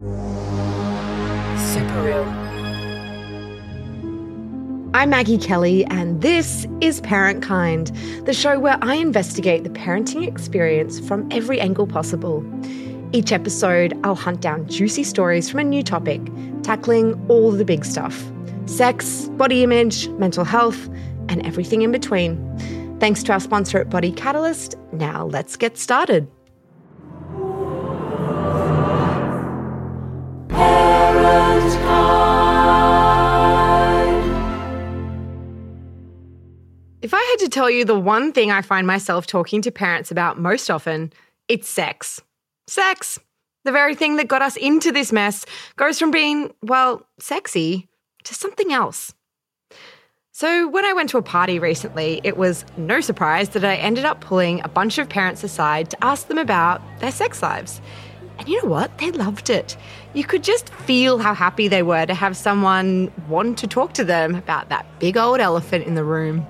Super real. I'm Maggie Kelly, and this is Parent Kind, the show where I investigate the parenting experience from every angle possible. Each episode, I'll hunt down juicy stories from a new topic, tackling all the big stuff sex, body image, mental health, and everything in between. Thanks to our sponsor at Body Catalyst. Now let's get started. If I had to tell you the one thing I find myself talking to parents about most often, it's sex. Sex. The very thing that got us into this mess goes from being, well, sexy to something else. So, when I went to a party recently, it was no surprise that I ended up pulling a bunch of parents aside to ask them about their sex lives. And you know what? They loved it. You could just feel how happy they were to have someone want to talk to them about that big old elephant in the room.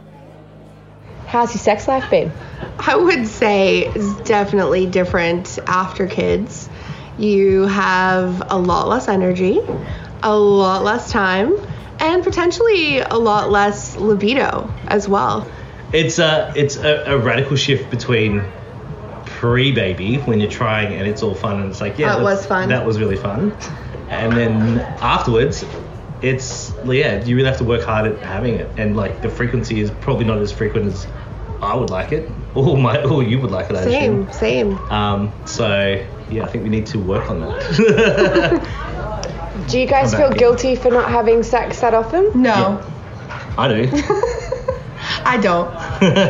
How's your sex life been? I would say it's definitely different after kids. You have a lot less energy, a lot less time, and potentially a lot less libido as well. It's a it's a, a radical shift between pre-baby when you're trying and it's all fun and it's like yeah That was fun. that was really fun, and then afterwards, it's yeah you really have to work hard at having it and like the frequency is probably not as frequent as I would like it or my or you would like it. I Same, assume. same. Um, so yeah, I think we need to work on that. Do you guys feel back. guilty for not having sex that often? No, I do. I don't.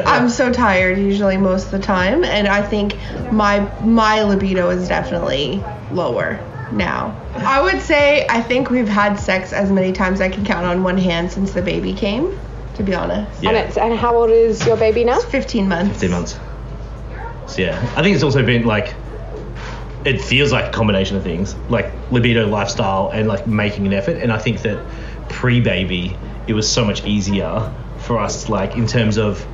I'm so tired usually most of the time, and I think my my libido is definitely lower now. I would say I think we've had sex as many times I can count on one hand since the baby came. To be honest, Yeah. And, it's, and how old is your baby now? 15 months. 15 months. So yeah, I think it's also been like, it feels like a combination of things, like libido, lifestyle, and like making an effort. And I think that pre-baby, it was so much easier for us, like in terms of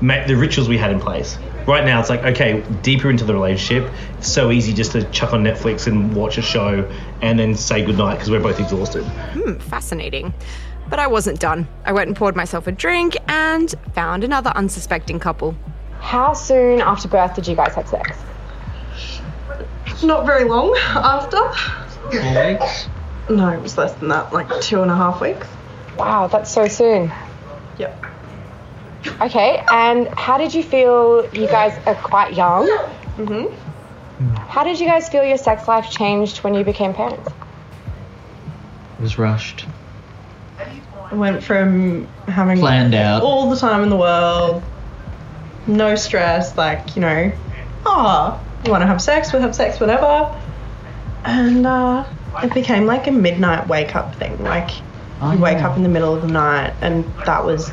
ma- the rituals we had in place. Right now, it's like okay, deeper into the relationship, it's so easy just to chuck on Netflix and watch a show and then say goodnight because we're both exhausted. Hmm, fascinating. But I wasn't done. I went and poured myself a drink and found another unsuspecting couple. How soon after birth did you guys have sex? Not very long after. Four weeks. No, it was less than that, like two and a half weeks. Wow, that's so soon. Yep. Okay, and how did you feel? You guys are quite young. Mhm. How did you guys feel your sex life changed when you became parents? It was rushed. I went from having Planned out. all the time in the world, no stress, like, you know, oh, you want to have sex, we'll have sex, whatever. And uh, it became like a midnight wake up thing. Like, Oh, you wake up in the middle of the night, and that was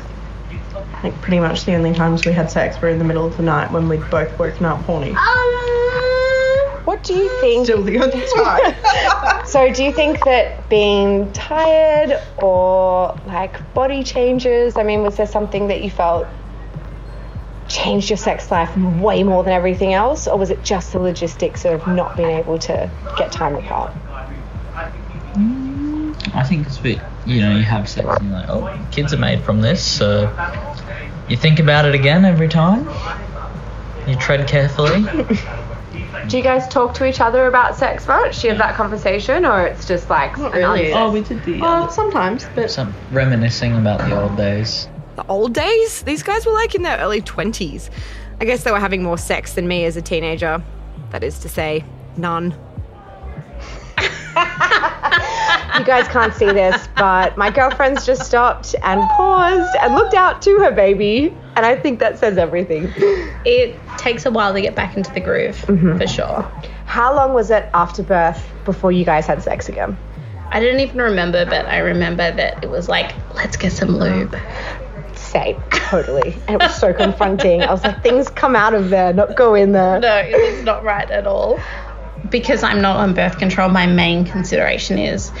like pretty much the only times we had sex were in the middle of the night when we'd both woken up horny. Um, what do you think? Still the only time. So, do you think that being tired or like body changes? I mean, was there something that you felt changed your sex life way more than everything else, or was it just the logistics of not being able to get time apart? Mm, I think it's a bit, you know, you have sex and you're like, oh, kids are made from this, so you think about it again every time. You tread carefully. Do you guys talk to each other about sex much? Do you have that conversation, or it's just like Not really. an Oh, we did the. Well, sometimes, but Some reminiscing about the old days. the old days? These guys were like in their early 20s. I guess they were having more sex than me as a teenager. That is to say, none. you guys can't see this, but my girlfriend's just stopped and paused and looked out to her baby. And I think that says everything. It takes a while to get back into the groove, mm-hmm. for sure. How long was it after birth before you guys had sex again? I didn't even remember, but I remember that it was like, let's get some lube. Same, totally. And it was so confronting. I was like, things come out of there, not go in there. No, it was not right at all. Because I'm not on birth control, my main consideration is,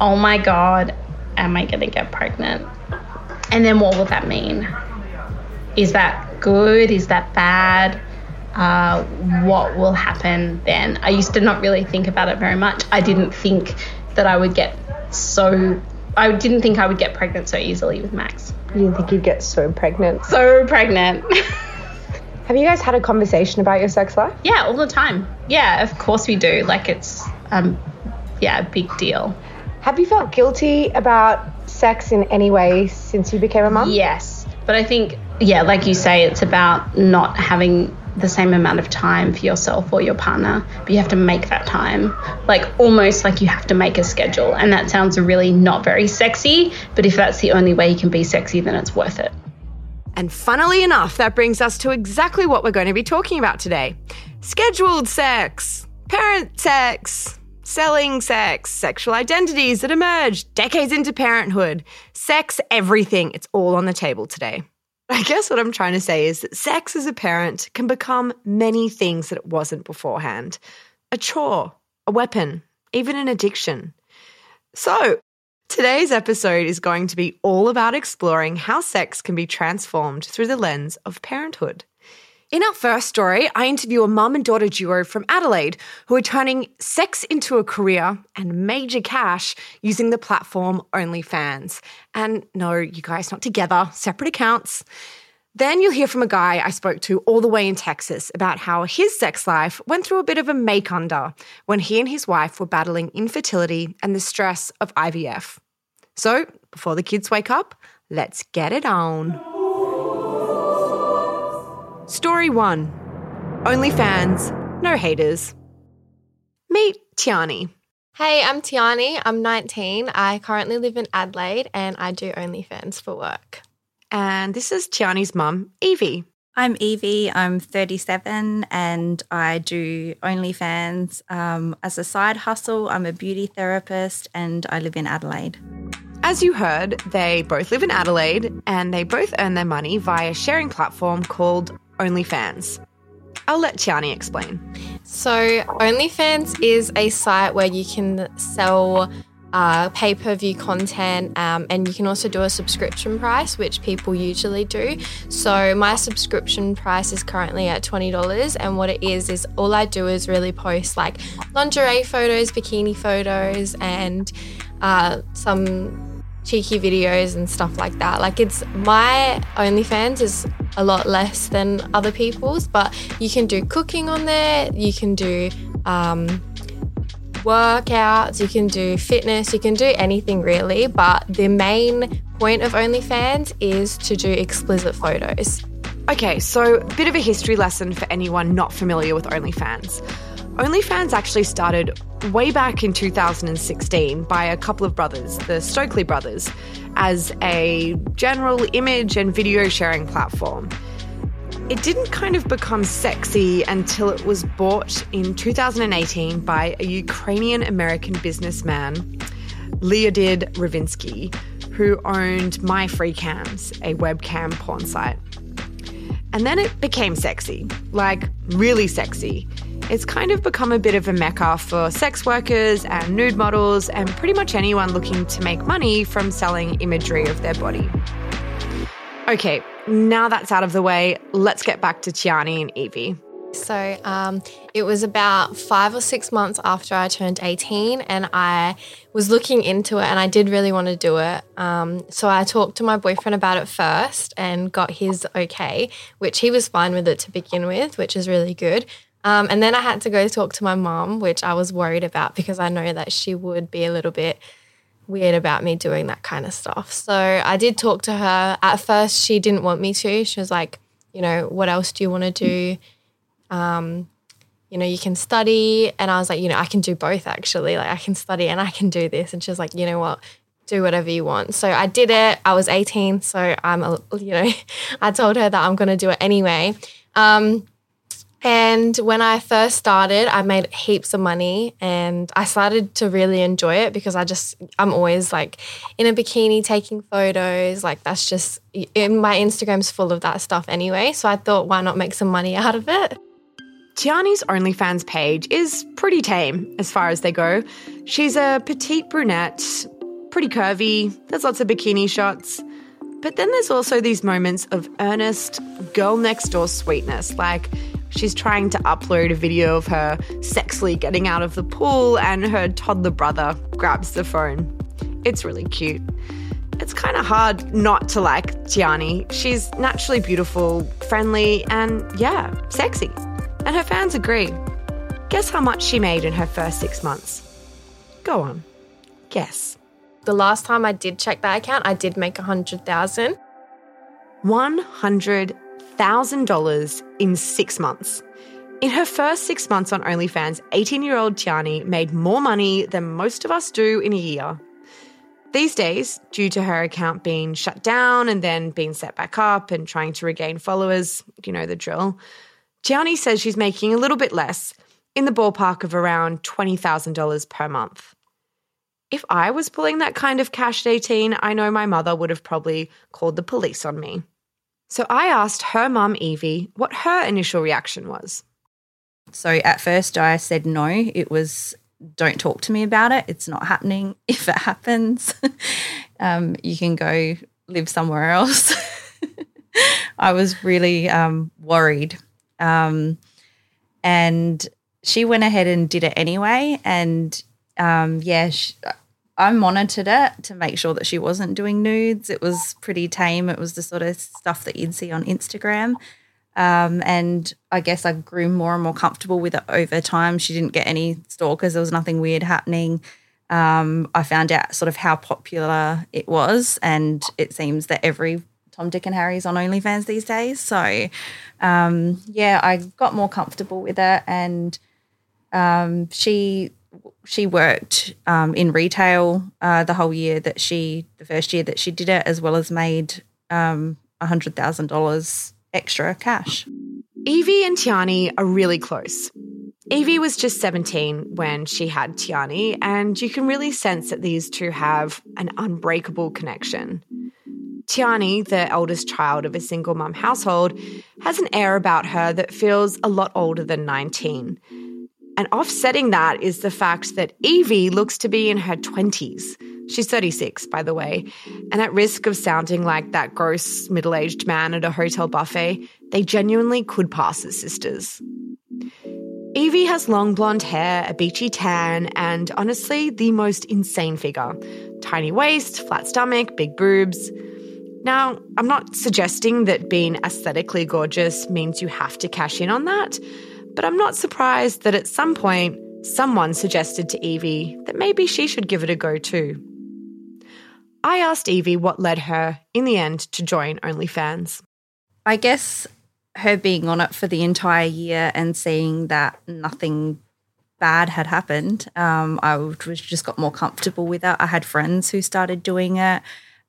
oh my God, am I going to get pregnant? And then what will that mean? Is that good? Is that bad? uh, what will happen then. I used to not really think about it very much. I didn't think that I would get so. I didn't think I would get pregnant so easily with Max. You didn't think you'd get so pregnant. So pregnant. Have you guys had a conversation about your sex life? yeah, all the time. Yeah, of course we do. Like it's um, yeah, a big deal. Have you felt guilty about sex in any way since you became a mum? Yes, but I think yeah, like you say, it's about not having the same amount of time for yourself or your partner, but you have to make that time. Like almost like you have to make a schedule, and that sounds really not very sexy. But if that's the only way you can be sexy, then it's worth it. And funnily enough, that brings us to exactly what we're going to be talking about today scheduled sex, parent sex, selling sex, sexual identities that emerge decades into parenthood, sex, everything. It's all on the table today. I guess what I'm trying to say is that sex as a parent can become many things that it wasn't beforehand a chore, a weapon, even an addiction. So, Today's episode is going to be all about exploring how sex can be transformed through the lens of parenthood. In our first story, I interview a mum and daughter duo from Adelaide who are turning sex into a career and major cash using the platform OnlyFans. And no, you guys, not together, separate accounts. Then you'll hear from a guy I spoke to all the way in Texas about how his sex life went through a bit of a make under when he and his wife were battling infertility and the stress of IVF. So, before the kids wake up, let's get it on. Story one Only fans, no haters. Meet Tiahnee. Hey, I'm Tiahnee. I'm 19. I currently live in Adelaide and I do OnlyFans for work. And this is Tiahnee's mum, Evie. I'm Evie. I'm 37 and I do OnlyFans um, as a side hustle. I'm a beauty therapist and I live in Adelaide. As you heard, they both live in Adelaide and they both earn their money via a sharing platform called OnlyFans. I'll let Tiahnee explain. So, OnlyFans is a site where you can sell uh, pay per view content um, and you can also do a subscription price, which people usually do. So, my subscription price is currently at $20. And what it is, is all I do is really post like lingerie photos, bikini photos, and uh, some cheeky videos and stuff like that. Like it's my OnlyFans is a lot less than other people's, but you can do cooking on there. You can do um, workouts. You can do fitness. You can do anything really. But the main point of OnlyFans is to do explicit photos. Okay, so a bit of a history lesson for anyone not familiar with OnlyFans. OnlyFans actually started way back in 2016 by a couple of brothers, the Stokely brothers, as a general image and video sharing platform. It didn't kind of become sexy until it was bought in 2018 by a Ukrainian American businessman, Leonid Radvinsky, who owned My Free Cams, a webcam porn site. And then it became sexy, like really sexy. It's kind of become a bit of a mecca for sex workers and nude models and pretty much anyone looking to make money from selling imagery of their body. Okay, now that's out of the way, let's get back to Tiahnee and Evie. So um, it was about five or six months after I turned 18, and I was looking into it, and I did really want to do it. Um, so I talked to my boyfriend about it first and got his okay, which he was fine with it to begin with, which is really good. Um, and then I had to go talk to my mom, which I was worried about because I know that she would be a little bit weird about me doing that kind of stuff. So I did talk to her. At first, she didn't want me to. She was like, you know, what else do you want to do? Um, you know, you can study. And I was like, you know, I can do both actually. Like, I can study and I can do this. And she was like, you know what? Do whatever you want. So I did it. I was 18. So I'm, a, you know, I told her that I'm going to do it anyway. Um, and when I first started, I made heaps of money and I started to really enjoy it because I just, I'm always like in a bikini taking photos. Like that's just, in my Instagram's full of that stuff anyway. So I thought, why not make some money out of it? Tiahnee's OnlyFans page is pretty tame as far as they go. She's a petite brunette, pretty curvy, there's lots of bikini shots. But then there's also these moments of earnest, girl next door sweetness. Like, She's trying to upload a video of her sexily getting out of the pool, and her toddler brother grabs the phone. It's really cute. It's kind of hard not to like Tiahnee. She's naturally beautiful, friendly, and yeah, sexy. And her fans agree. Guess how much she made in her first six months? Go on. Guess. The last time I did check that account, I did make a hundred thousand. $100,000 in six months. In her first six months on OnlyFans, 18 year old Tiahnee made more money than most of us do in a year. These days, due to her account being shut down and then being set back up and trying to regain followers, you know the drill, Tiahnee says she's making a little bit less, in the ballpark of around $20,000 per month. If I was pulling that kind of cash at 18, I know my mother would have probably called the police on me. So I asked her mum, Evie, what her initial reaction was. So at first I said no. It was don't talk to me about it. It's not happening. If it happens, um, you can go live somewhere else. I was really um, worried. Um, and she went ahead and did it anyway. And um, yeah, she, I monitored it to make sure that she wasn't doing nudes. It was pretty tame. It was the sort of stuff that you'd see on Instagram. Um, and I guess I grew more and more comfortable with it over time. She didn't get any stalkers. There was nothing weird happening. Um, I found out sort of how popular it was, and it seems that every Tom, Dick, and Harry is on OnlyFans these days. So, um, yeah, I got more comfortable with it, and um, she she worked um, in retail uh, the whole year that she the first year that she did it, as well as made um, hundred thousand dollars extra cash. Evie and Tiahnee are really close. Evie was just 17 when she had Tiahnee, and you can really sense that these two have an unbreakable connection. Tiahnee, the eldest child of a single mum household, has an air about her that feels a lot older than 19. And offsetting that is the fact that Evie looks to be in her 20s. She's 36, by the way. And at risk of sounding like that gross middle aged man at a hotel buffet, they genuinely could pass as sisters. Evie has long blonde hair, a beachy tan, and honestly, the most insane figure. Tiny waist, flat stomach, big boobs. Now, I'm not suggesting that being aesthetically gorgeous means you have to cash in on that, but I'm not surprised that at some point, someone suggested to Evie that maybe she should give it a go too. I asked Evie what led her, in the end, to join OnlyFans. I guess her being on it for the entire year and seeing that nothing bad had happened, um, I was just got more comfortable with it. I had friends who started doing it.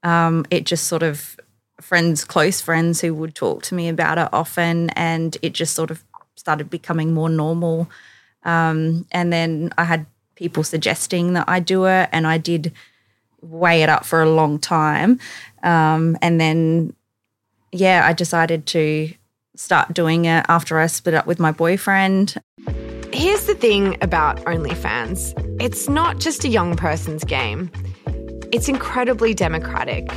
Um, it just sort of friends, close friends who would talk to me about it often, and it just sort of started becoming more normal. Um, and then I had people suggesting that I do it, and I did weigh it up for a long time. Um, and then, yeah, I decided to start doing it after I split up with my boyfriend. Here's the thing about OnlyFans it's not just a young person's game, it's incredibly democratic.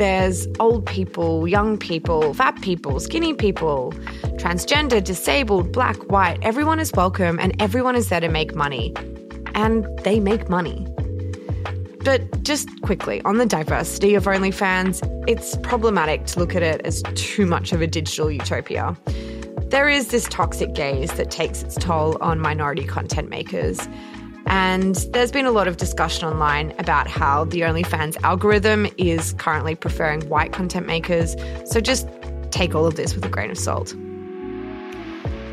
There's old people, young people, fat people, skinny people, transgender, disabled, black, white. Everyone is welcome and everyone is there to make money. And they make money. But just quickly, on the diversity of OnlyFans, it's problematic to look at it as too much of a digital utopia. There is this toxic gaze that takes its toll on minority content makers. And there's been a lot of discussion online about how the OnlyFans algorithm is currently preferring white content makers. So just take all of this with a grain of salt.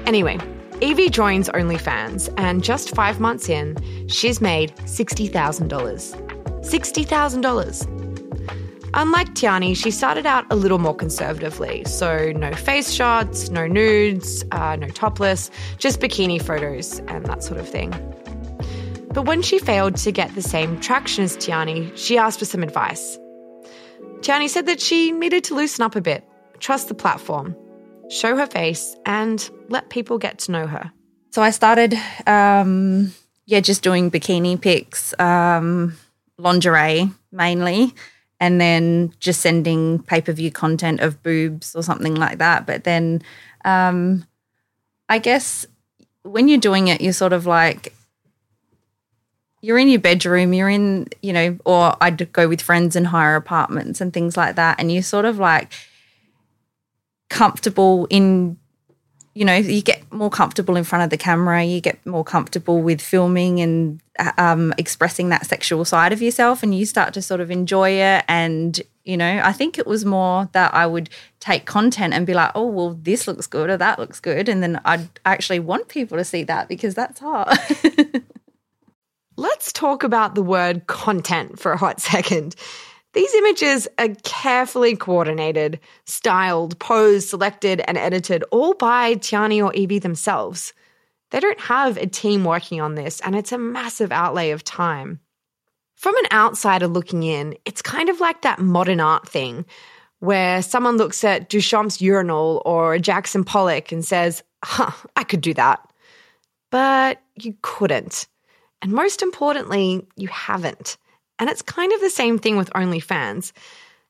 Anyway, Evie joins OnlyFans, and just five months in, she's made $60,000. $60,000. Unlike Tiahnee, she started out a little more conservatively, so no face shots, no nudes, uh, no topless, just bikini photos and that sort of thing. But when she failed to get the same traction as Tiahnee, she asked for some advice. Tiahnee said that she needed to loosen up a bit, trust the platform, show her face, and let people get to know her. So I started, um, yeah, just doing bikini pics. Um, lingerie mainly, and then just sending pay per view content of boobs or something like that. But then um, I guess when you're doing it, you're sort of like you're in your bedroom, you're in, you know, or I'd go with friends and hire apartments and things like that. And you're sort of like comfortable in, you know, you get more comfortable in front of the camera, you get more comfortable with filming and um, expressing that sexual side of yourself, and you start to sort of enjoy it. And, you know, I think it was more that I would take content and be like, oh, well, this looks good or that looks good. And then I'd actually want people to see that because that's hot. Let's talk about the word content for a hot second. These images are carefully coordinated, styled, posed, selected, and edited all by Tiahnee or Evie themselves. They don't have a team working on this, and it's a massive outlay of time. From an outsider looking in, it's kind of like that modern art thing where someone looks at Duchamp's urinal or Jackson Pollock and says, huh, I could do that. But you couldn't. And most importantly, you haven't. And it's kind of the same thing with OnlyFans.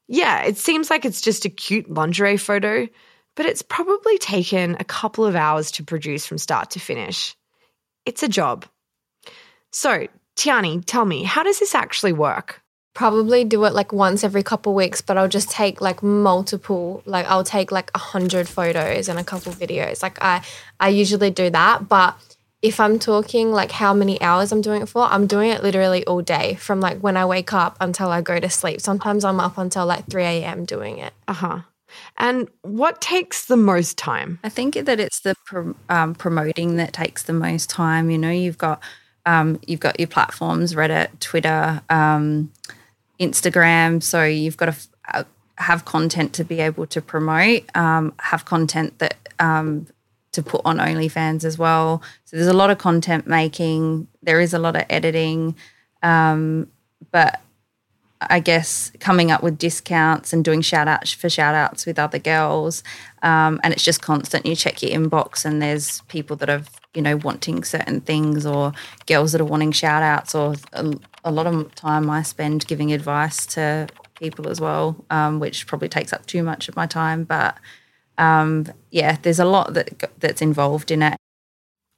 Yeah, it seems like it's just a cute lingerie photo, but it's probably taken a couple of hours to produce from start to finish. It's a job. So, Tiahnee, tell me, how does this actually work? Probably do it like once every couple weeks, but I'll just take like multiple, like I'll take like a hundred photos and a couple videos. Like I, I usually do that, but if I'm talking like how many hours I'm doing it for, I'm doing it literally all day from like when I wake up until I go to sleep. Sometimes I'm up until like 3 a.m. doing it. Uh huh. And what takes the most time? I think that it's the um, promoting that takes the most time. You know, you've got um, you've got your platforms, Reddit, Twitter, um, Instagram. So you've got to f- uh, have content to be able to promote, um, have content that um, to put on OnlyFans as well. So there's a lot of content making. There is a lot of editing, um, but I guess coming up with discounts and doing shout outs for shout outs with other girls. Um, and it's just constant. You check your inbox and there's people that are, you know, wanting certain things or girls that are wanting shout outs or a, a lot of time I spend giving advice to people as well, um, which probably takes up too much of my time. But um, yeah, there's a lot that that's involved in it.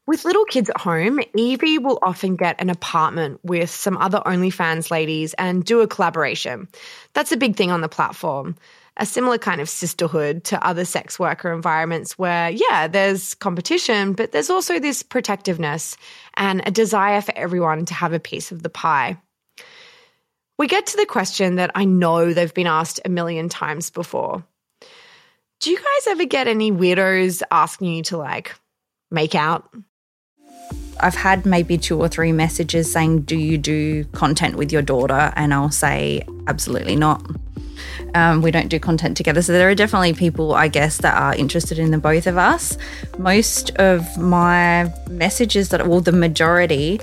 With little kids at home, Evie will often get an apartment with some other OnlyFans ladies and do a collaboration. That's a big thing on the platform. A similar kind of sisterhood to other sex worker environments where, yeah, there's competition, but there's also this protectiveness and a desire for everyone to have a piece of the pie. We get to the question that I know they've been asked a million times before. Do you guys ever get any weirdos asking you to like make out? I've had maybe two or three messages saying, Do you do content with your daughter? And I'll say, Absolutely not. Um, we don't do content together. So there are definitely people, I guess, that are interested in the both of us. Most of my messages that, well, the majority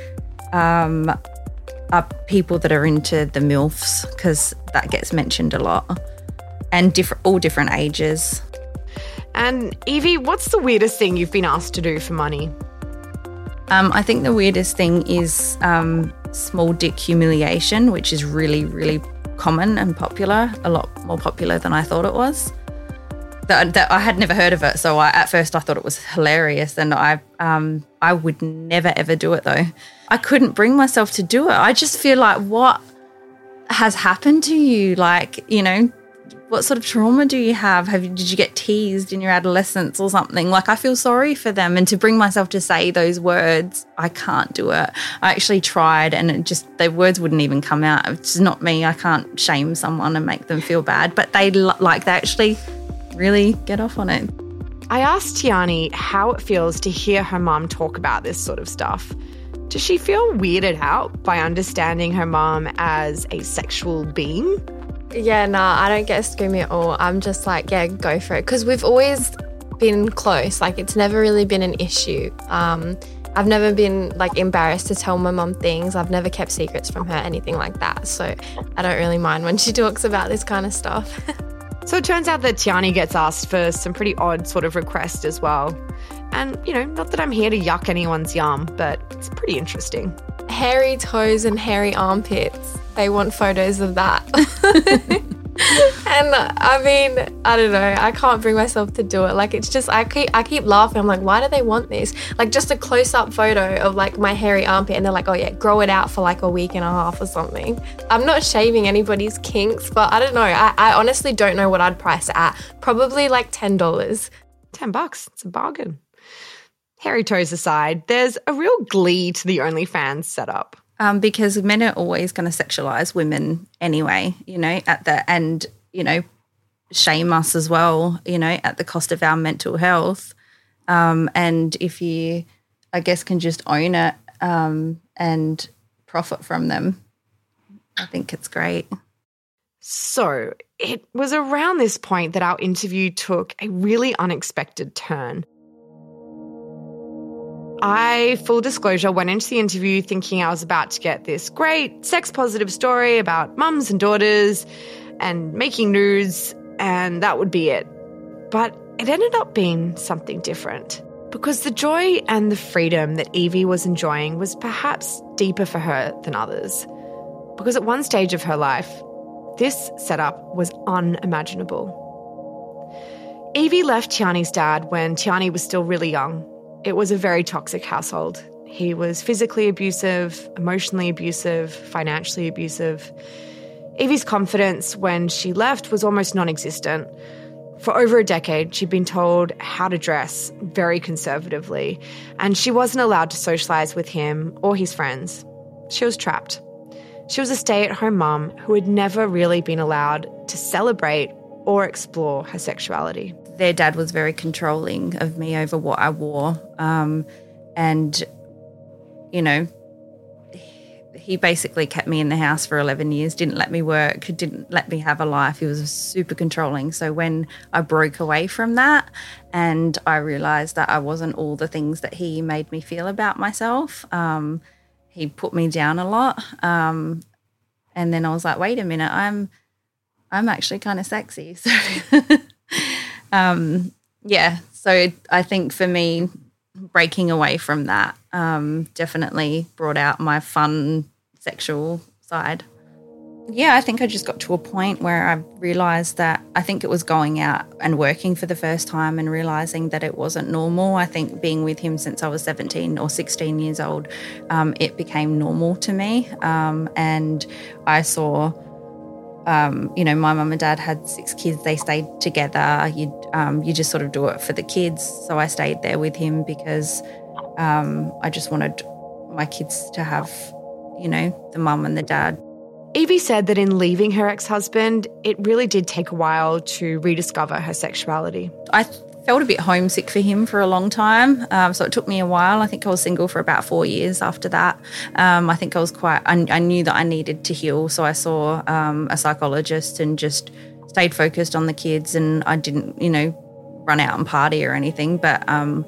um, are people that are into the MILFs because that gets mentioned a lot and different, all different ages. And Evie, what's the weirdest thing you've been asked to do for money? Um, I think the weirdest thing is um, small dick humiliation, which is really, really common and popular, a lot more popular than I thought it was. That, that I had never heard of it, so I, at first I thought it was hilarious, and I um, I would never ever do it though. I couldn't bring myself to do it. I just feel like what has happened to you, like you know, what sort of trauma do you have? Have you, did you get teased in your adolescence or something? Like I feel sorry for them, and to bring myself to say those words, I can't do it. I actually tried, and it just the words wouldn't even come out. It's not me. I can't shame someone and make them feel bad, but they like they actually really get off on it. I asked Tiahnee how it feels to hear her mum talk about this sort of stuff. Does she feel weirded out by understanding her mum as a sexual being? Yeah, nah, I don't get screamy at all. I'm just like, yeah, go for it. Because we've always been close. Like, it's never really been an issue. Um, I've never been like embarrassed to tell my mum things. I've never kept secrets from her, anything like that. So I don't really mind when she talks about this kind of stuff. so it turns out that Tiahnee gets asked for some pretty odd sort of request as well. And, you know, not that I'm here to yuck anyone's yum, but it's pretty interesting. Hairy toes and hairy armpits. They want photos of that. and I mean, I don't know. I can't bring myself to do it. Like it's just I keep I keep laughing. I'm like, why do they want this? Like just a close up photo of like my hairy armpit, and they're like, oh yeah, grow it out for like a week and a half or something. I'm not shaving anybody's kinks, but I don't know. I, I honestly don't know what I'd price it at. Probably like ten dollars. 10 bucks. It's a bargain. Hairy toes aside, there's a real glee to the OnlyFans setup. um, because men are always going to sexualize women anyway, you know, at the and you know, shame us as well, you know, at the cost of our mental health. Um, and if you, I guess, can just own it um, and profit from them, I think it's great. So it was around this point that our interview took a really unexpected turn. I, full disclosure, went into the interview thinking I was about to get this great sex positive story about mums and daughters and making nudes, and that would be it. But it ended up being something different. Because the joy and the freedom that Evie was enjoying was perhaps deeper for her than others. Because at one stage of her life, this setup was unimaginable. Evie left Tiahnee's dad when Tiahnee was still really young. It was a very toxic household. He was physically abusive, emotionally abusive, financially abusive. Evie's confidence when she left was almost non existent. For over a decade, she'd been told how to dress very conservatively, and she wasn't allowed to socialize with him or his friends. She was trapped. She was a stay at home mum who had never really been allowed to celebrate or explore her sexuality. Their dad was very controlling of me over what I wore, um, and you know, he basically kept me in the house for 11 years, didn't let me work, didn't let me have a life. He was super controlling. So when I broke away from that and I realized that I wasn't all the things that he made me feel about myself, um, he put me down a lot. Um, and then I was like, wait a minute, I'm I'm actually kind of sexy. So um, yeah, so I think for me, breaking away from that um, definitely brought out my fun sexual side. Yeah, I think I just got to a point where I realized that I think it was going out and working for the first time and realizing that it wasn't normal. I think being with him since I was 17 or 16 years old, um, it became normal to me. Um, and I saw, um, you know, my mum and dad had six kids. They stayed together. You, um, you just sort of do it for the kids. So I stayed there with him because um, I just wanted my kids to have, you know, the mum and the dad. Evie said that in leaving her ex husband, it really did take a while to rediscover her sexuality. I felt a bit homesick for him for a long time. Um, so it took me a while. I think I was single for about four years after that. Um, I think I was quite, I, I, knew that I needed to heal. So I saw um, a psychologist and just stayed focused on the kids. And I didn't, you know, run out and party or anything. But um,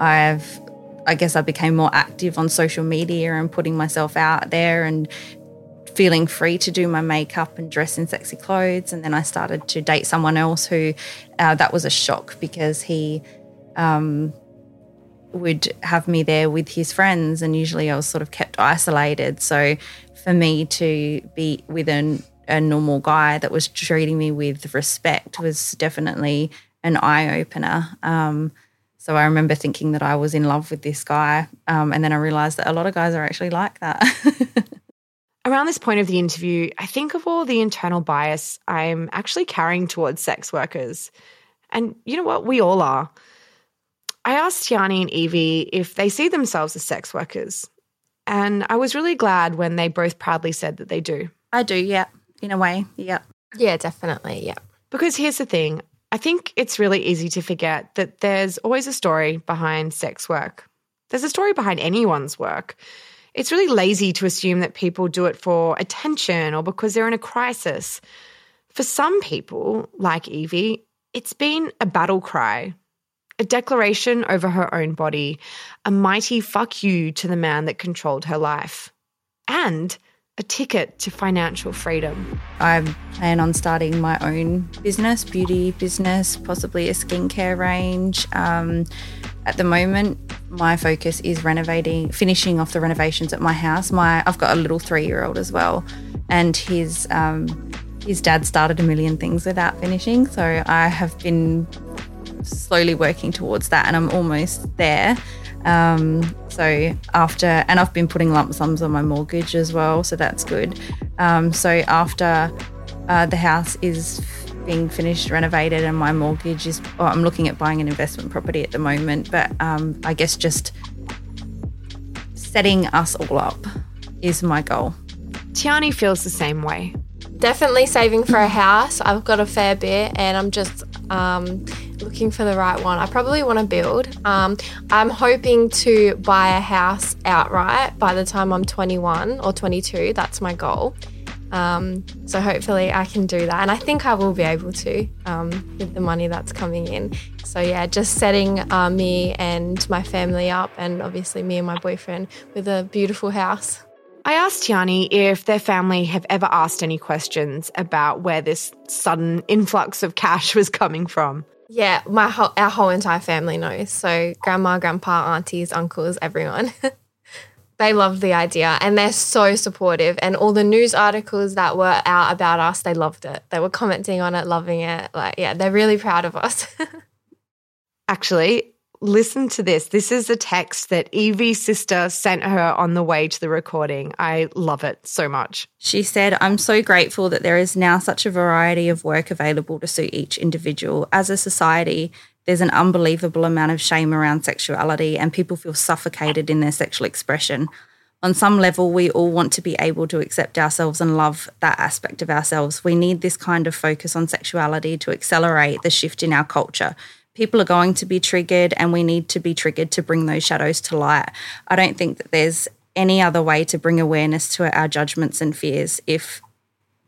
I've, I guess I became more active on social media and putting myself out there and feeling free to do my makeup and dress in sexy clothes. And then I started to date someone else who uh, that was a shock because he um, would have me there with his friends. And usually I was sort of kept isolated. So for me to be with an, a normal guy that was treating me with respect was definitely an eye opener. Um, so I remember thinking that I was in love with this guy. Um, and then I realized that a lot of guys are actually like that. Around this point of the interview, I think of all the internal bias I'm actually carrying towards sex workers. And you know what? We all are. I asked Tiahnee and Evie if they see themselves as sex workers. And I was really glad when they both proudly said that they do. I do, yeah, in a way, yeah. Yeah, definitely. Yeah. Because here's the thing I think it's really easy to forget that there's always a story behind sex work. There's a story behind anyone's work. It's really lazy to assume that people do it for attention or because they're in a crisis. For some people, like Evie, it's been a battle cry, a declaration over her own body, a mighty fuck you to the man that controlled her life, and a ticket to financial freedom. I plan on starting my own business, beauty business, possibly a skincare range. Um, at the moment, my focus is renovating, finishing off the renovations at my house. My I've got a little three-year-old as well, and his um, his dad started a million things without finishing. So I have been slowly working towards that and I'm almost there. Um, so after, and I've been putting lump sums on my mortgage as well, so that's good. Um, so after uh, the house is being finished, renovated, and my mortgage is, well, I'm looking at buying an investment property at the moment, but um, I guess just setting us all up is my goal. Tiahnee feels the same way. Definitely saving for a house. I've got a fair bit and I'm just um, looking for the right one. I probably want to build. Um, I'm hoping to buy a house outright by the time I'm 21 or 22. That's my goal. Um, so hopefully I can do that. And I think I will be able to um, with the money that's coming in. So yeah, just setting uh, me and my family up and obviously me and my boyfriend with a beautiful house. I asked Tiahnee if their family have ever asked any questions about where this sudden influx of cash was coming from. Yeah, my whole, our whole entire family knows. So grandma, grandpa, aunties, uncles, everyone. they loved the idea and they're so supportive. And all the news articles that were out about us, they loved it. They were commenting on it, loving it. Like, yeah, they're really proud of us. Actually, listen to this. This is a text that Evie's sister sent her on the way to the recording. I love it so much. She said, I'm so grateful that there is now such a variety of work available to suit each individual. As a society, there's an unbelievable amount of shame around sexuality, and people feel suffocated in their sexual expression. On some level, we all want to be able to accept ourselves and love that aspect of ourselves. We need this kind of focus on sexuality to accelerate the shift in our culture people are going to be triggered and we need to be triggered to bring those shadows to light. I don't think that there's any other way to bring awareness to our judgments and fears if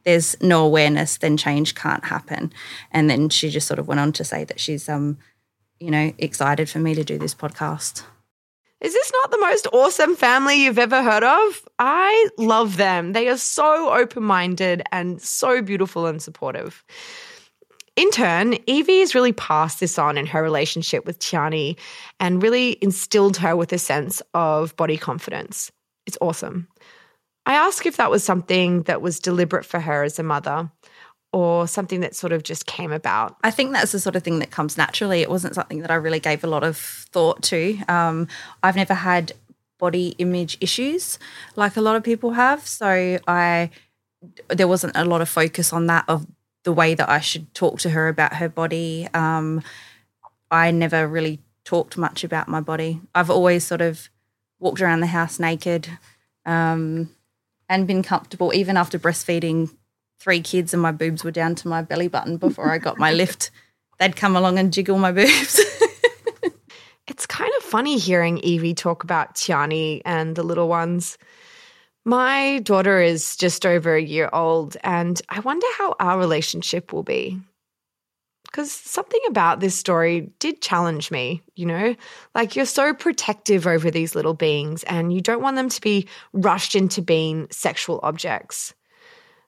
there's no awareness then change can't happen and then she just sort of went on to say that she's um you know excited for me to do this podcast is this not the most awesome family you've ever heard of? I love them. They are so open minded and so beautiful and supportive. In turn, Evie has really passed this on in her relationship with Tiahnee and really instilled her with a sense of body confidence. It's awesome. I ask if that was something that was deliberate for her as a mother or something that sort of just came about. I think that's the sort of thing that comes naturally. It wasn't something that I really gave a lot of thought to. Um, I've never had body image issues like a lot of people have. So I there wasn't a lot of focus on that of the way that I should talk to her about her body. Um, I never really talked much about my body. I've always sort of walked around the house naked um, and been comfortable, even after breastfeeding three kids and my boobs were down to my belly button before I got my lift. They'd come along and jiggle my boobs. it's kind of funny hearing Evie talk about Tiahnee and the little ones. My daughter is just over a year old, and I wonder how our relationship will be. Because something about this story did challenge me, you know? Like, you're so protective over these little beings, and you don't want them to be rushed into being sexual objects.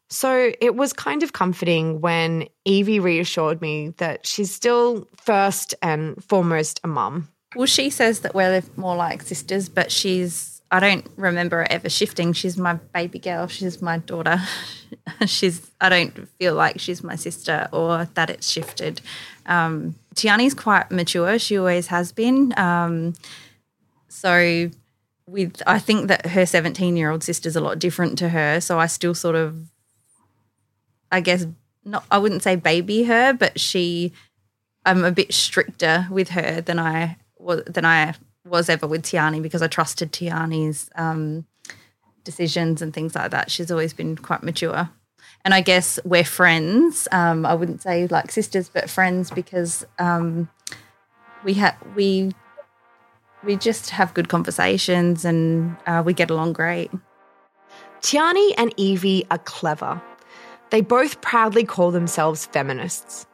So it was kind of comforting when Evie reassured me that she's still first and foremost a mum. Well, she says that we're more like sisters, but she's I don't remember ever shifting. She's my baby girl. She's my daughter. she's. I don't feel like she's my sister or that it's shifted. Um, Tiahnee's quite mature. She always has been. Um, so, with I think that her seventeen-year-old sister's a lot different to her. So I still sort of, I guess, not. I wouldn't say baby her, but she. I'm a bit stricter with her than I was than I was ever with Tiahnee because I trusted Tiahnee's um, decisions and things like that. She's always been quite mature. And I guess we're friends. Um, I wouldn't say like sisters, but friends because um, we have we we just have good conversations and uh, we get along great. Tiahnee and Evie are clever. They both proudly call themselves feminists.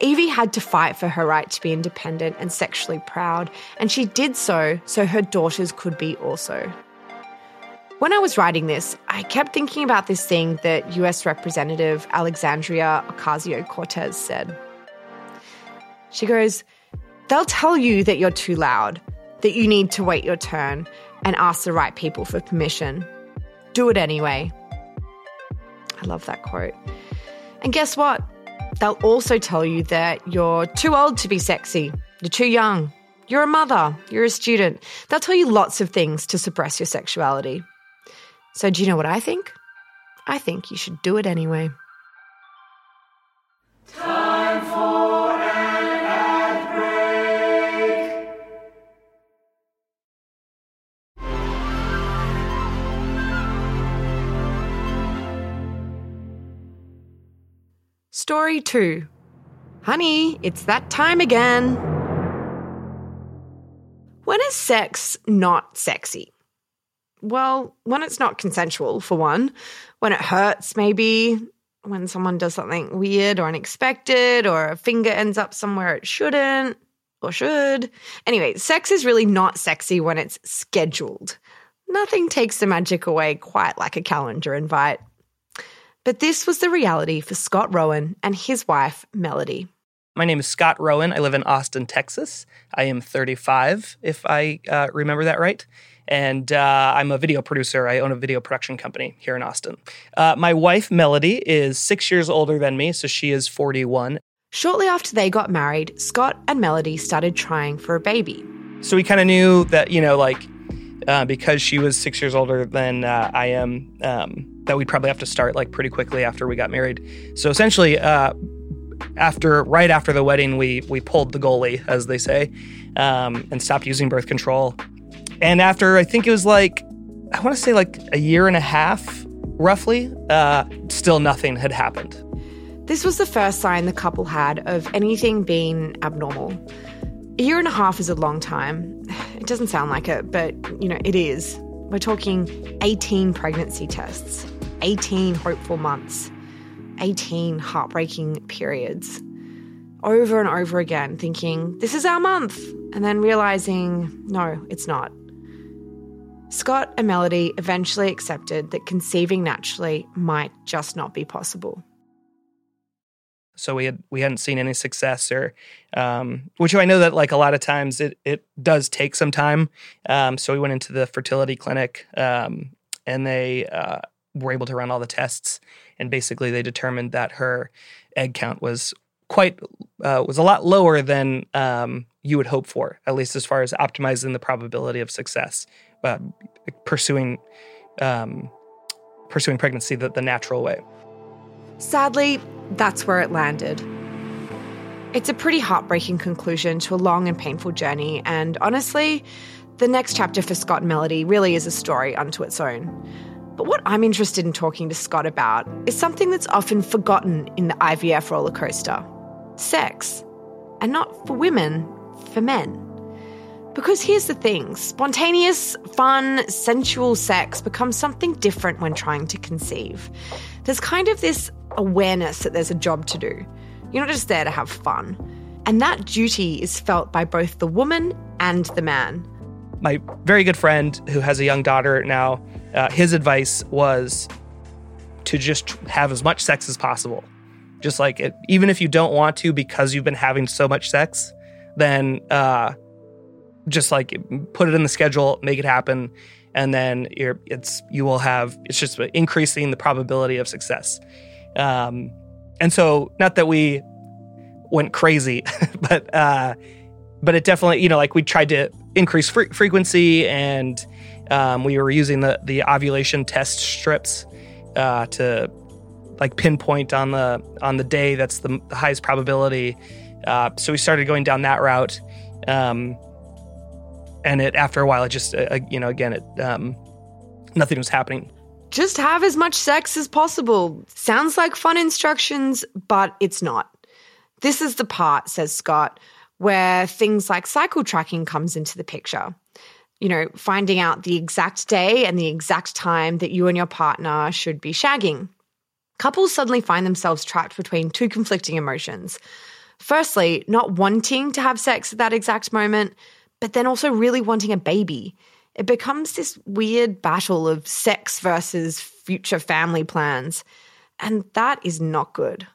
Evie had to fight for her right to be independent and sexually proud, and she did so so her daughters could be also. When I was writing this, I kept thinking about this thing that US Representative Alexandria Ocasio Cortez said. She goes, They'll tell you that you're too loud, that you need to wait your turn and ask the right people for permission. Do it anyway. I love that quote. And guess what? They'll also tell you that you're too old to be sexy, you're too young, you're a mother, you're a student. They'll tell you lots of things to suppress your sexuality. So, do you know what I think? I think you should do it anyway. Story 2 Honey, it's that time again. When is sex not sexy? Well, when it's not consensual, for one, when it hurts, maybe, when someone does something weird or unexpected, or a finger ends up somewhere it shouldn't or should. Anyway, sex is really not sexy when it's scheduled. Nothing takes the magic away quite like a calendar invite. But this was the reality for Scott Rowan and his wife, Melody. My name is Scott Rowan. I live in Austin, Texas. I am 35, if I uh, remember that right. And uh, I'm a video producer. I own a video production company here in Austin. Uh, my wife, Melody, is six years older than me, so she is 41. Shortly after they got married, Scott and Melody started trying for a baby. So we kind of knew that, you know, like, uh, because she was six years older than uh, I am, um, that we'd probably have to start like pretty quickly after we got married. So essentially, uh, after right after the wedding, we we pulled the goalie, as they say, um, and stopped using birth control. And after I think it was like I want to say like a year and a half, roughly, uh, still nothing had happened. This was the first sign the couple had of anything being abnormal. A year and a half is a long time. It doesn't sound like it, but you know, it is. We're talking 18 pregnancy tests, 18 hopeful months, 18 heartbreaking periods. Over and over again, thinking, this is our month, and then realizing, no, it's not. Scott and Melody eventually accepted that conceiving naturally might just not be possible. So we had we hadn't seen any success, or um, which I know that like a lot of times it it does take some time. Um, so we went into the fertility clinic, um, and they uh, were able to run all the tests, and basically they determined that her egg count was quite uh, was a lot lower than um, you would hope for, at least as far as optimizing the probability of success, uh, pursuing um, pursuing pregnancy the, the natural way. Sadly, that's where it landed. It's a pretty heartbreaking conclusion to a long and painful journey, and honestly, the next chapter for Scott and Melody really is a story unto its own. But what I'm interested in talking to Scott about is something that's often forgotten in the IVF roller coaster sex. And not for women, for men. Because here's the thing spontaneous, fun, sensual sex becomes something different when trying to conceive. There's kind of this awareness that there's a job to do. You're not just there to have fun. And that duty is felt by both the woman and the man. My very good friend who has a young daughter now, uh, his advice was to just have as much sex as possible. Just like it, even if you don't want to because you've been having so much sex, then uh, just like put it in the schedule, make it happen, and then you're it's you will have it's just increasing the probability of success. Um, and so, not that we went crazy, but uh, but it definitely, you know, like we tried to increase fre- frequency, and um, we were using the the ovulation test strips uh, to like pinpoint on the on the day that's the, the highest probability. Uh, so we started going down that route, um, and it after a while, it just uh, you know again it um, nothing was happening just have as much sex as possible. Sounds like fun instructions, but it's not. This is the part, says Scott, where things like cycle tracking comes into the picture. You know, finding out the exact day and the exact time that you and your partner should be shagging. Couples suddenly find themselves trapped between two conflicting emotions. Firstly, not wanting to have sex at that exact moment, but then also really wanting a baby it becomes this weird battle of sex versus future family plans. And that is not good.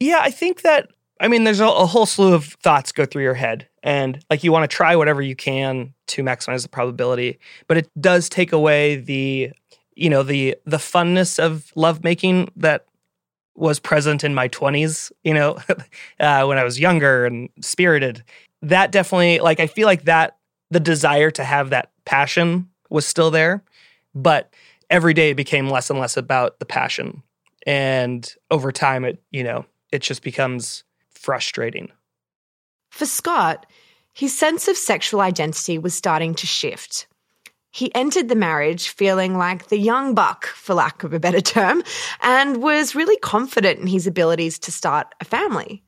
Yeah, I think that, I mean, there's a, a whole slew of thoughts go through your head. And like you want to try whatever you can to maximize the probability, but it does take away the you know the the funness of lovemaking that was present in my 20s you know uh, when i was younger and spirited that definitely like i feel like that the desire to have that passion was still there but every day it became less and less about the passion and over time it you know it just becomes frustrating For Scott, his sense of sexual identity was starting to shift. He entered the marriage feeling like the young buck, for lack of a better term, and was really confident in his abilities to start a family.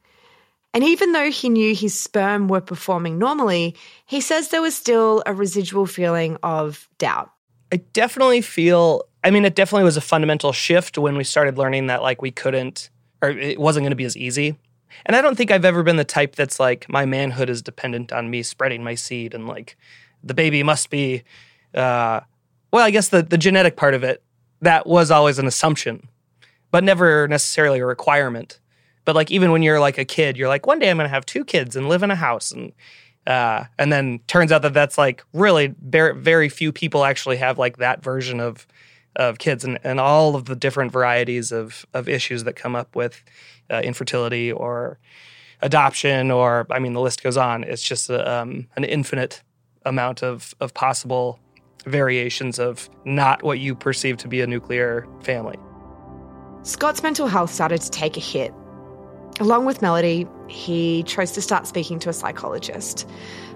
And even though he knew his sperm were performing normally, he says there was still a residual feeling of doubt. I definitely feel. I mean, it definitely was a fundamental shift when we started learning that like we couldn't, or it wasn't going to be as easy. And I don't think I've ever been the type that's like my manhood is dependent on me spreading my seed and like the baby must be. Uh, well, I guess the the genetic part of it that was always an assumption, but never necessarily a requirement. But like even when you're like a kid, you're like one day I'm going to have two kids and live in a house and uh, and then turns out that that's like really very, very few people actually have like that version of of kids and, and all of the different varieties of of issues that come up with uh, infertility or adoption or I mean the list goes on. It's just a, um, an infinite amount of of possible variations of not what you perceive to be a nuclear family. Scott's mental health started to take a hit. Along with Melody, he chose to start speaking to a psychologist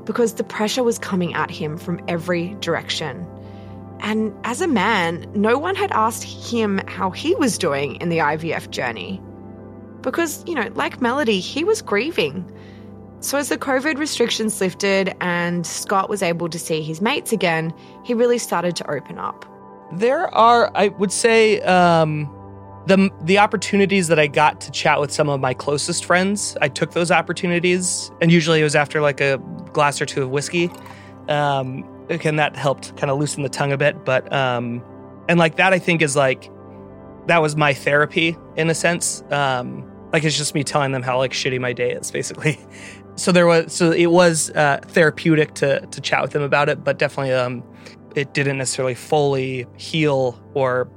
because the pressure was coming at him from every direction. And as a man, no one had asked him how he was doing in the IVF journey. Because, you know, like Melody, he was grieving. So, as the COVID restrictions lifted and Scott was able to see his mates again, he really started to open up. There are, I would say, um, the the opportunities that I got to chat with some of my closest friends. I took those opportunities, and usually it was after like a glass or two of whiskey. Um, again, that helped kind of loosen the tongue a bit, but um, and like that, I think is like that was my therapy in a sense. Um, like it's just me telling them how like shitty my day is, basically. So there was, so it was uh, therapeutic to to chat with them about it, but definitely, um, it didn't necessarily fully heal or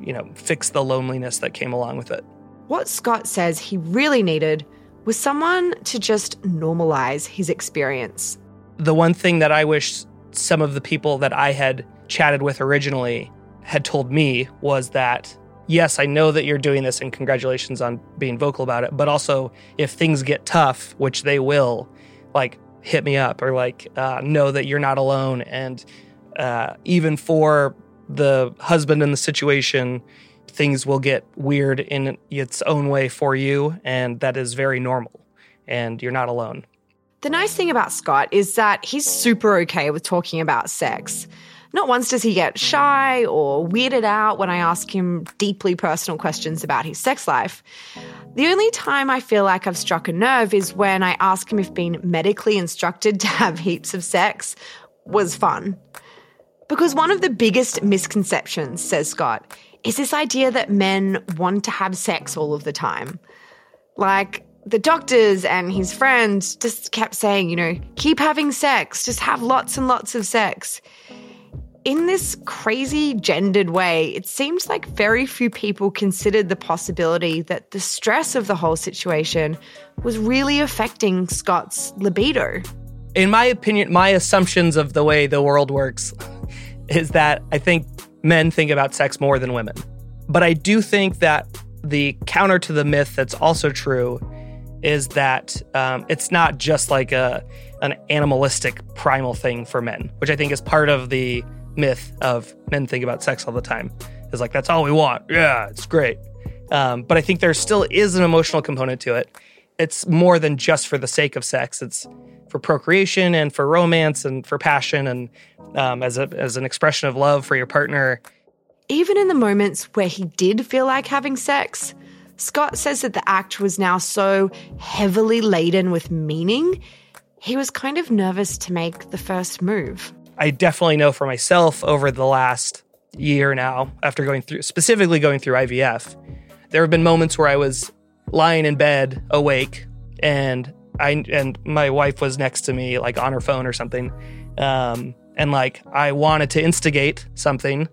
you know, fix the loneliness that came along with it. What Scott says he really needed was someone to just normalize his experience. The one thing that I wish some of the people that I had chatted with originally had told me was that yes, I know that you're doing this and congratulations on being vocal about it, but also if things get tough, which they will, like hit me up or like uh, know that you're not alone. And uh, even for the husband in the situation, things will get weird in its own way for you, and that is very normal. And you're not alone. The nice thing about Scott is that he's super okay with talking about sex. Not once does he get shy or weirded out when I ask him deeply personal questions about his sex life. The only time I feel like I've struck a nerve is when I ask him if being medically instructed to have heaps of sex was fun. Because one of the biggest misconceptions, says Scott, is this idea that men want to have sex all of the time. Like, the doctors and his friends just kept saying, you know, keep having sex, just have lots and lots of sex. In this crazy gendered way, it seems like very few people considered the possibility that the stress of the whole situation was really affecting Scott's libido. In my opinion, my assumptions of the way the world works is that I think men think about sex more than women. But I do think that the counter to the myth that's also true is that um, it's not just like a an animalistic primal thing for men, which I think is part of the myth of men think about sex all the time. Is like that's all we want. Yeah, it's great. Um, but I think there still is an emotional component to it. It's more than just for the sake of sex. It's for procreation and for romance and for passion and um, as a as an expression of love for your partner. Even in the moments where he did feel like having sex, Scott says that the act was now so heavily laden with meaning, he was kind of nervous to make the first move. I definitely know for myself over the last year now, after going through specifically going through IVF, there have been moments where I was lying in bed awake and I and my wife was next to me like on her phone or something. Um, and like I wanted to instigate something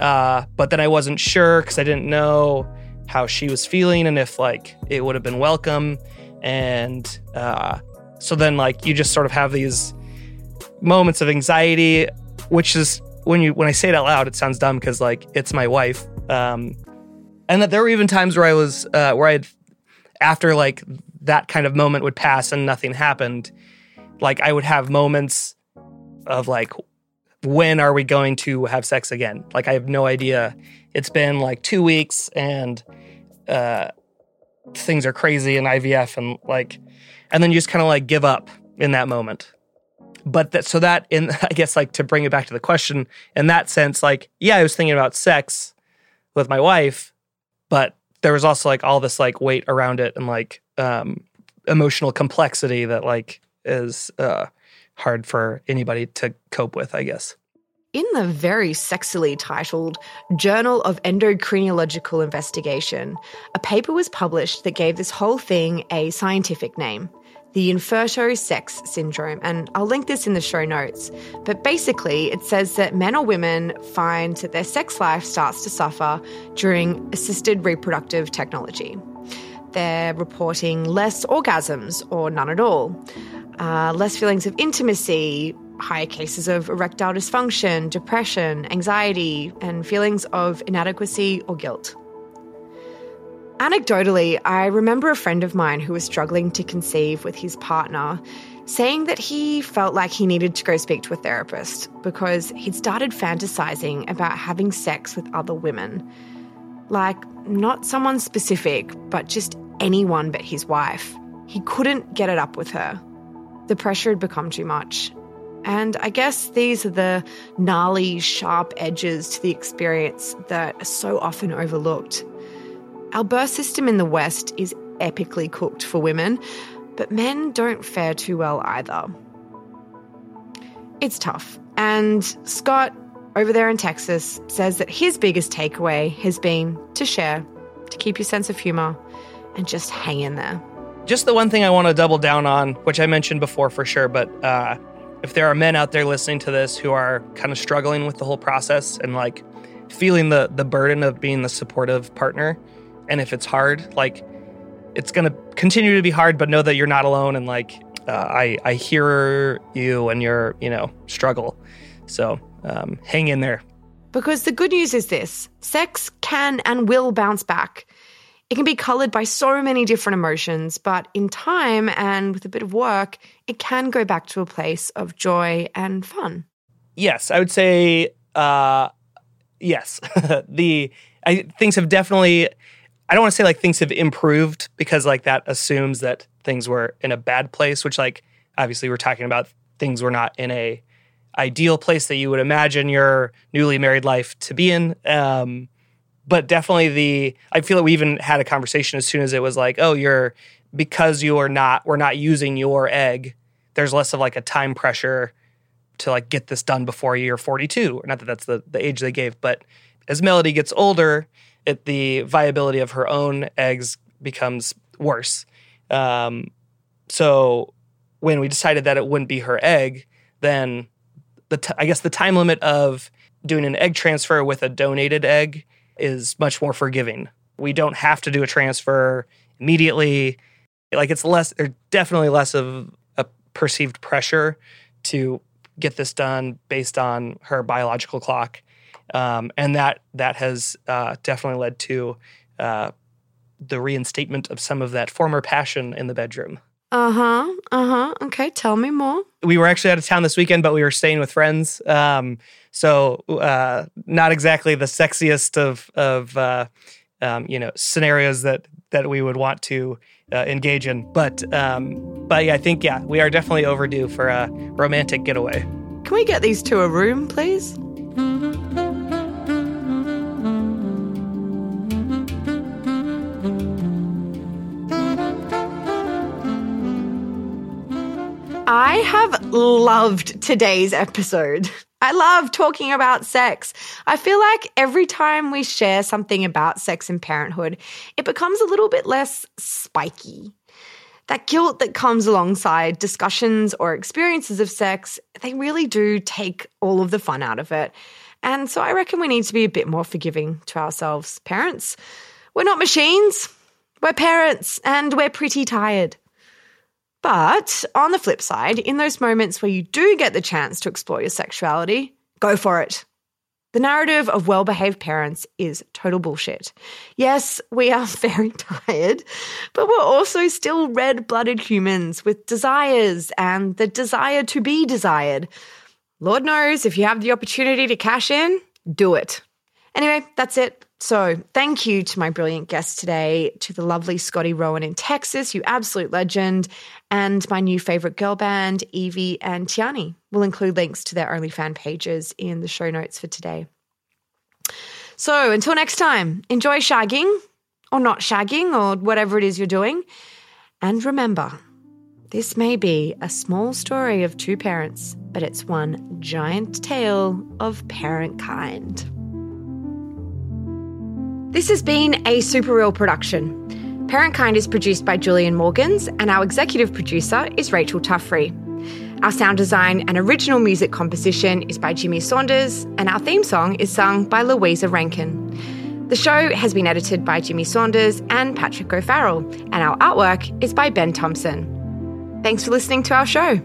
Uh, but then I wasn't sure because I didn't know how she was feeling and if like it would have been welcome. And uh, so then like you just sort of have these moments of anxiety, which is when you when I say it out loud, it sounds dumb because like it's my wife. Um, and that there were even times where I was uh, where I'd after like that kind of moment would pass and nothing happened, like I would have moments of like when are we going to have sex again? Like I have no idea. It's been like two weeks and uh, things are crazy in IVF and like, and then you just kind of like give up in that moment. But that so that in I guess like to bring it back to the question in that sense, like yeah, I was thinking about sex with my wife, but there was also like all this like weight around it and like um, emotional complexity that like is uh, hard for anybody to cope with, I guess. In the very sexily titled Journal of Endocrinological Investigation, a paper was published that gave this whole thing a scientific name the inferto sex syndrome. And I'll link this in the show notes. But basically, it says that men or women find that their sex life starts to suffer during assisted reproductive technology. They're reporting less orgasms or none at all, uh, less feelings of intimacy, higher cases of erectile dysfunction, depression, anxiety, and feelings of inadequacy or guilt. Anecdotally, I remember a friend of mine who was struggling to conceive with his partner saying that he felt like he needed to go speak to a therapist because he'd started fantasizing about having sex with other women. Like, not someone specific, but just anyone but his wife. He couldn't get it up with her. The pressure had become too much. And I guess these are the gnarly, sharp edges to the experience that are so often overlooked. Our birth system in the West is epically cooked for women, but men don't fare too well either. It's tough. And Scott, over there in Texas, says that his biggest takeaway has been to share, to keep your sense of humor, and just hang in there. Just the one thing I want to double down on, which I mentioned before for sure, but uh, if there are men out there listening to this who are kind of struggling with the whole process and like feeling the the burden of being the supportive partner, and if it's hard, like it's gonna continue to be hard, but know that you're not alone and like uh, I I hear you and your you know struggle. So um, hang in there. Because the good news is this sex can and will bounce back. It can be colored by so many different emotions, but in time and with a bit of work, it can go back to a place of joy and fun. Yes, I would say uh, yes. the I, things have definitely. I don't want to say like things have improved because like that assumes that things were in a bad place, which like obviously we're talking about things were not in a ideal place that you would imagine your newly married life to be in. Um, but definitely the I feel like we even had a conversation as soon as it was like, oh, you're because you are not we're not using your egg. There's less of like a time pressure to like get this done before you're 42. Not that that's the the age they gave, but as Melody gets older, it the viability of her own eggs becomes worse. Um, so when we decided that it wouldn't be her egg, then the t- I guess the time limit of doing an egg transfer with a donated egg is much more forgiving. We don't have to do a transfer immediately. Like it's less, there's definitely less of a perceived pressure to get this done based on her biological clock, um, and that that has uh, definitely led to uh, the reinstatement of some of that former passion in the bedroom. Uh huh. Uh huh. Okay. Tell me more. We were actually out of town this weekend, but we were staying with friends. Um, so uh, not exactly the sexiest of of uh, um, you know scenarios that that we would want to uh, engage in. But um, but yeah, I think yeah, we are definitely overdue for a romantic getaway. Can we get these to a room, please? I have loved today's episode. I love talking about sex. I feel like every time we share something about sex and parenthood, it becomes a little bit less spiky. That guilt that comes alongside discussions or experiences of sex, they really do take all of the fun out of it. And so I reckon we need to be a bit more forgiving to ourselves. Parents, we're not machines, we're parents, and we're pretty tired. But on the flip side, in those moments where you do get the chance to explore your sexuality, go for it. The narrative of well behaved parents is total bullshit. Yes, we are very tired, but we're also still red blooded humans with desires and the desire to be desired. Lord knows if you have the opportunity to cash in, do it. Anyway, that's it. So, thank you to my brilliant guest today, to the lovely Scotty Rowan in Texas, you absolute legend, and my new favorite girl band, Evie and Tiahnee. We'll include links to their OnlyFan pages in the show notes for today. So, until next time, enjoy shagging, or not shagging, or whatever it is you're doing. And remember, this may be a small story of two parents, but it's one giant tale of parent kind. This has been a Superreal production. Parent Kind is produced by Julian Morgans, and our executive producer is Rachel Tuffrey. Our sound design and original music composition is by Jimmy Saunders, and our theme song is sung by Louisa Rankin. The show has been edited by Jimmy Saunders and Patrick O'Farrell, and our artwork is by Ben Thompson. Thanks for listening to our show.